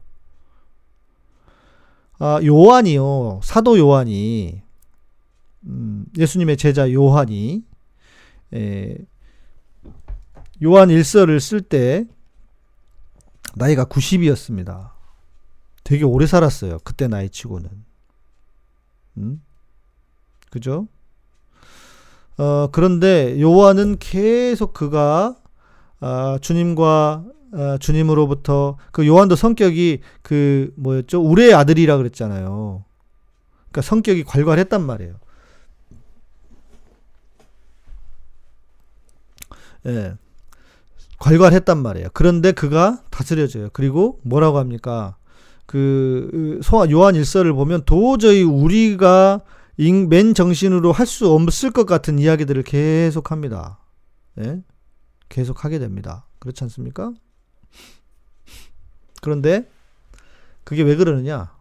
아, 요한이요. 사도 요한이 음, 예수님의 제자 요한이 에, 요한 일서를 쓸 때 나이가 90이었습니다. 되게 오래 살았어요. 그때 나이 치고는. 음? 그죠? 어, 그런데 요한은 계속 그가 어, 주님과 어, 주님으로부터 그 요한도 성격이 그 뭐였죠? 우레의 아들이라 그랬잖아요. 그러니까 성격이 괄괄했단 말이에요. 예. 괄괄했단 말이에요. 그런데 그가 다스려져요. 그리고 뭐라고 합니까? 그 요한 일서를 보면 도저히 우리가 맨 정신으로 할 수 없을 것 같은 이야기들을 계속 합니다. 예? 계속 하게 됩니다. 그렇지 않습니까? 그런데 그게 왜 그러느냐?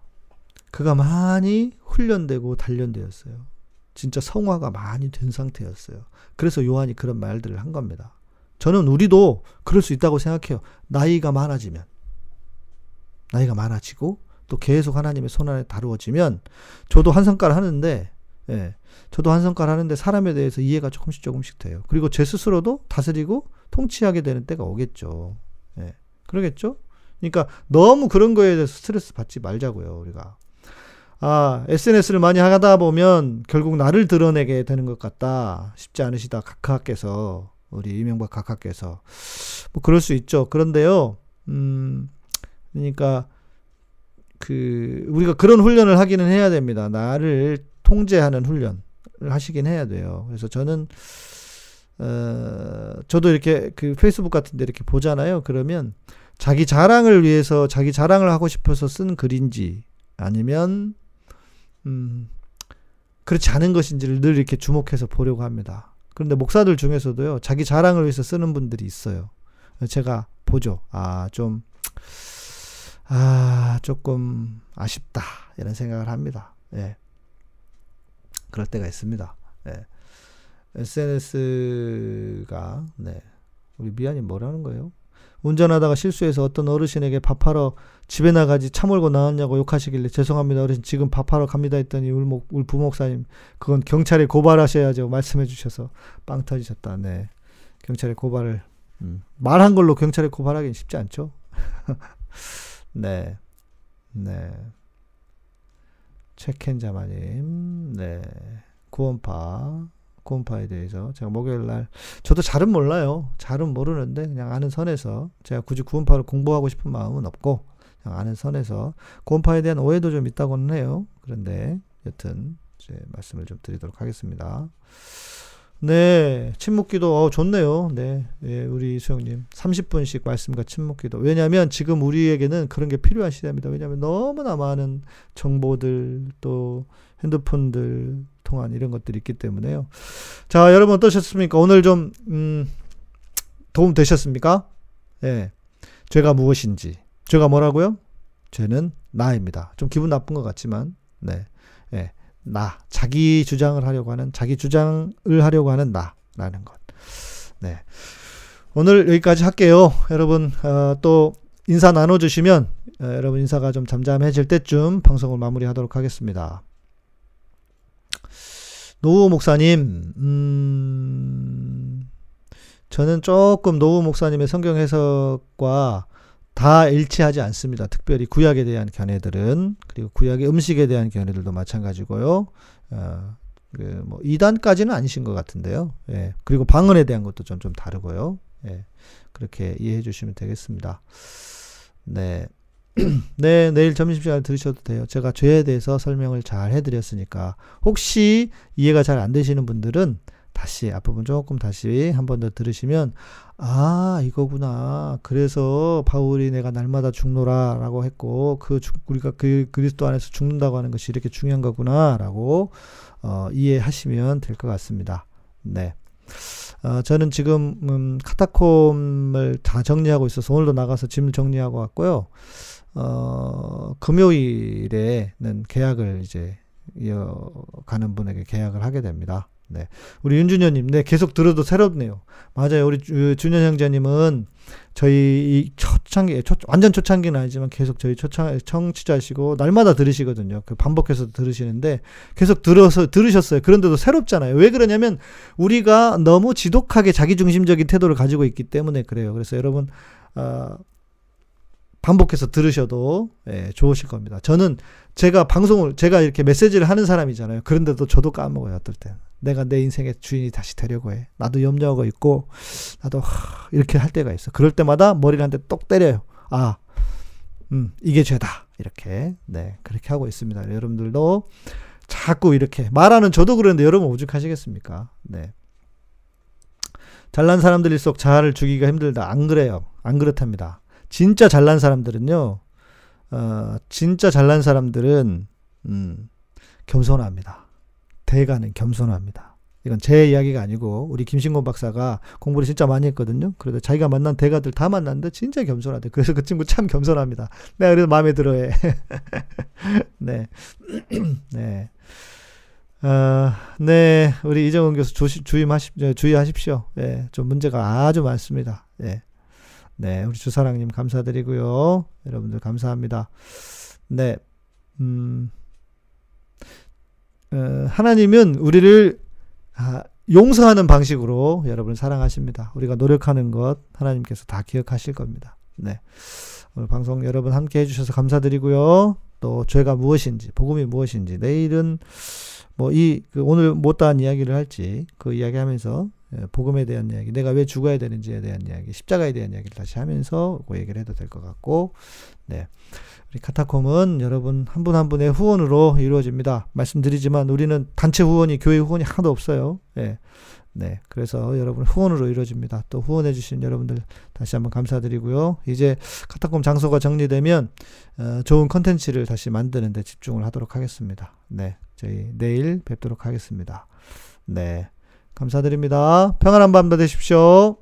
그가 많이 훈련되고 단련되었어요. 진짜 성화가 많이 된 상태였어요. 그래서 요한이 그런 말들을 한 겁니다. 저는 우리도 그럴 수 있다고 생각해요. 나이가 많아지면. 나이가 많아지고 또 계속 하나님의 손 안에 다루어지면 저도 한 성깔 하는데 예. 저도 한 성깔 하는데 사람에 대해서 이해가 조금씩 조금씩 돼요. 그리고 제 스스로도 다스리고 통치하게 되는 때가 오겠죠. 예. 그러겠죠? 그러니까 너무 그런 거에 대해서 스트레스 받지 말자고요, 우리가. 아, SNS를 많이 하다 보면 결국 나를 드러내게 되는 것 같다. 쉽지 않으시다. 각하께서, 우리 이명박 각하께서. 뭐 그럴 수 있죠. 그런데요, 음, 그러니까 그 우리가 그런 훈련을 하기는 해야 됩니다. 나를 통제하는 훈련을 하시긴 해야 돼요. 그래서 저는 어 저도 이렇게 그 페이스북 같은 데 이렇게 보잖아요. 그러면 자기 자랑을 위해서 자기 자랑을 하고 싶어서 쓴 글인지 아니면 음 그렇지 않은 것인지를 늘 이렇게 주목해서 보려고 합니다. 그런데 목사들 중에서도요. 자기 자랑을 위해서 쓰는 분들이 있어요. 제가 보죠. 아, 좀 아, 조금 아쉽다. 이런 생각을 합니다. 예. 그럴 때가 있습니다. 예. SNS가, 네. 우리 미안이 뭐라는 거예요? 운전하다가 실수해서 어떤 어르신에게 밥하러 집에 나가지 차 몰고 나왔냐고 욕하시길래 죄송합니다 어르신 지금 밥하러 갑니다 했더니 울목, 울 부목사님 그건 경찰에 고발하셔야죠 말씀해 주셔서 빵 터지셨다 네 경찰에 고발을 음. 말한 걸로 경찰에 고발하기는 쉽지 않죠 네. 네. 체켄자마님, 네. 구원파, 구원파에 대해서 제가 목요일 날, 저도 잘은 몰라요. 잘은 모르는데, 그냥 아는 선에서, 제가 굳이 구원파를 공부하고 싶은 마음은 없고, 그냥 아는 선에서, 구원파에 대한 오해도 좀 있다고는 해요. 그런데, 여튼, 제 말씀을 좀 드리도록 하겠습니다. 네, 침묵기도 어, 좋네요. 네, 예, 우리 수영님 30분씩 말씀과 침묵기도. 왜냐하면 지금 우리에게는 그런 게 필요한 시대입니다. 왜냐하면 너무나 많은 정보들 또 핸드폰들 통한 이런 것들이 있기 때문에요. 자, 여러분 어떠셨습니까? 오늘 좀 음, 도움 되셨습니까? 예, 죄가 무엇인지. 죄가 뭐라고요? 죄는 나입니다. 좀 기분 나쁜 것 같지만, 네, 예. 나, 자기 주장을 하려고 하는, 자기 주장을 하려고 하는 나라는 것. 네. 오늘 여기까지 할게요. 여러분, 어, 또 인사 나눠주시면, 어, 여러분 인사가 좀 잠잠해질 때쯤 방송을 마무리하도록 하겠습니다. 노우 목사님, 음, 저는 조금 노우 목사님의 성경 해석과 다 일치하지 않습니다. 특별히 구약에 대한 견해들은 그리고 구약의 음식에 대한 견해들도 마찬가지고요. 어, 그뭐 2단까지는 아니신 것 같은데요. 예. 그리고 방언에 대한 것도 좀 좀 다르고요. 예. 그렇게 이해해 주시면 되겠습니다. 네. 네, 내일 점심시간에 들으셔도 돼요. 제가 죄에 대해서 설명을 잘 해드렸으니까. 혹시 이해가 잘 안 되시는 분들은 다시 앞부분 조금 다시 한 번 더 들으시면 아 이거구나 그래서 바울이 내가 날마다 죽노라라고 했고 그 우리가 그 그리스도 안에서 죽는다고 하는 것이 이렇게 중요한 거구나라고 어, 이해하시면 될 것 같습니다. 네. 어, 저는 지금 음, 카타콤을 다 정리하고 있어서 오늘도 나가서 짐을 정리하고 왔고요. 어, 금요일에는 계약을 이제 이어가는 분에게 계약을 하게 됩니다. 네. 우리 윤준현님, 네, 계속 들어도 새롭네요. 맞아요. 우리 주, 준현 형제님은 저희 초창기, 초, 완전 초창기는 아니지만 계속 저희 초창, 청취자시고, 날마다 들으시거든요. 그 반복해서 들으시는데, 계속 들어서, 들으셨어요. 그런데도 새롭잖아요. 왜 그러냐면, 우리가 너무 지독하게 자기중심적인 태도를 가지고 있기 때문에 그래요. 그래서 여러분, 어, 반복해서 들으셔도 예, 좋으실 겁니다. 저는 제가 방송을 제가 이렇게 메시지를 하는 사람이잖아요. 그런데도 저도 까먹어요. 어떨 때 내가 내 인생의 주인이 다시 되려고 해. 나도 염려하고 있고 나도 하, 이렇게 할 때가 있어. 그럴 때마다 머리를 한 대 똑 때려요. 아, 음, 이게 죄다. 이렇게 네 그렇게 하고 있습니다. 여러분들도 자꾸 이렇게 말하는 저도 그러는데 여러분 오죽하시겠습니까? 네. 잘난 사람들일수록 자아를 주기가 힘들다. 안 그래요. 안 그렇답니다. 진짜 잘난 사람들은요, 어, 진짜 잘난 사람들은, 음, 겸손합니다. 대가는 겸손합니다. 이건 제 이야기가 아니고, 우리 김신곤 박사가 공부를 진짜 많이 했거든요. 그래도 자기가 만난 대가들 다 만났는데, 진짜 겸손하대. 그래서 그 친구 참 겸손합니다. 내가 그래도 마음에 들어 해. 네. 네. 어, 네. 우리 이정은 교수 조시, 주의하십, 주의하십시오. 예, 좀 문제가 아주 많습니다. 예. 네, 우리 주사랑님 감사드리고요. 여러분들 감사합니다. 네, 음, 어, 하나님은 우리를 아, 용서하는 방식으로 여러분 사랑하십니다. 우리가 노력하는 것 하나님께서 다 기억하실 겁니다. 네. 오늘 방송 여러분 함께 해주셔서 감사드리고요. 또 죄가 무엇인지, 복음이 무엇인지, 내일은 뭐이 그 오늘 못다한 이야기를 할지 그 이야기하면서 예, 복음에 대한 이야기, 내가 왜 죽어야 되는지에 대한 이야기, 십자가에 대한 이야기를 다시 하면서 그 얘기를 해도 될 것 같고, 네. 우리 카타콤은 여러분 한 분 한 분의 후원으로 이루어집니다. 말씀드리지만 우리는 단체 후원이, 교회 후원이 하나도 없어요. 네. 네. 그래서 여러분 후원으로 이루어집니다. 또 후원해주신 여러분들 다시 한번 감사드리고요. 이제 카타콤 장소가 정리되면, 어, 좋은 컨텐츠를 다시 만드는 데 집중을 하도록 하겠습니다. 네. 저희 내일 뵙도록 하겠습니다. 네. 감사드립니다. 평안한 밤 되십시오.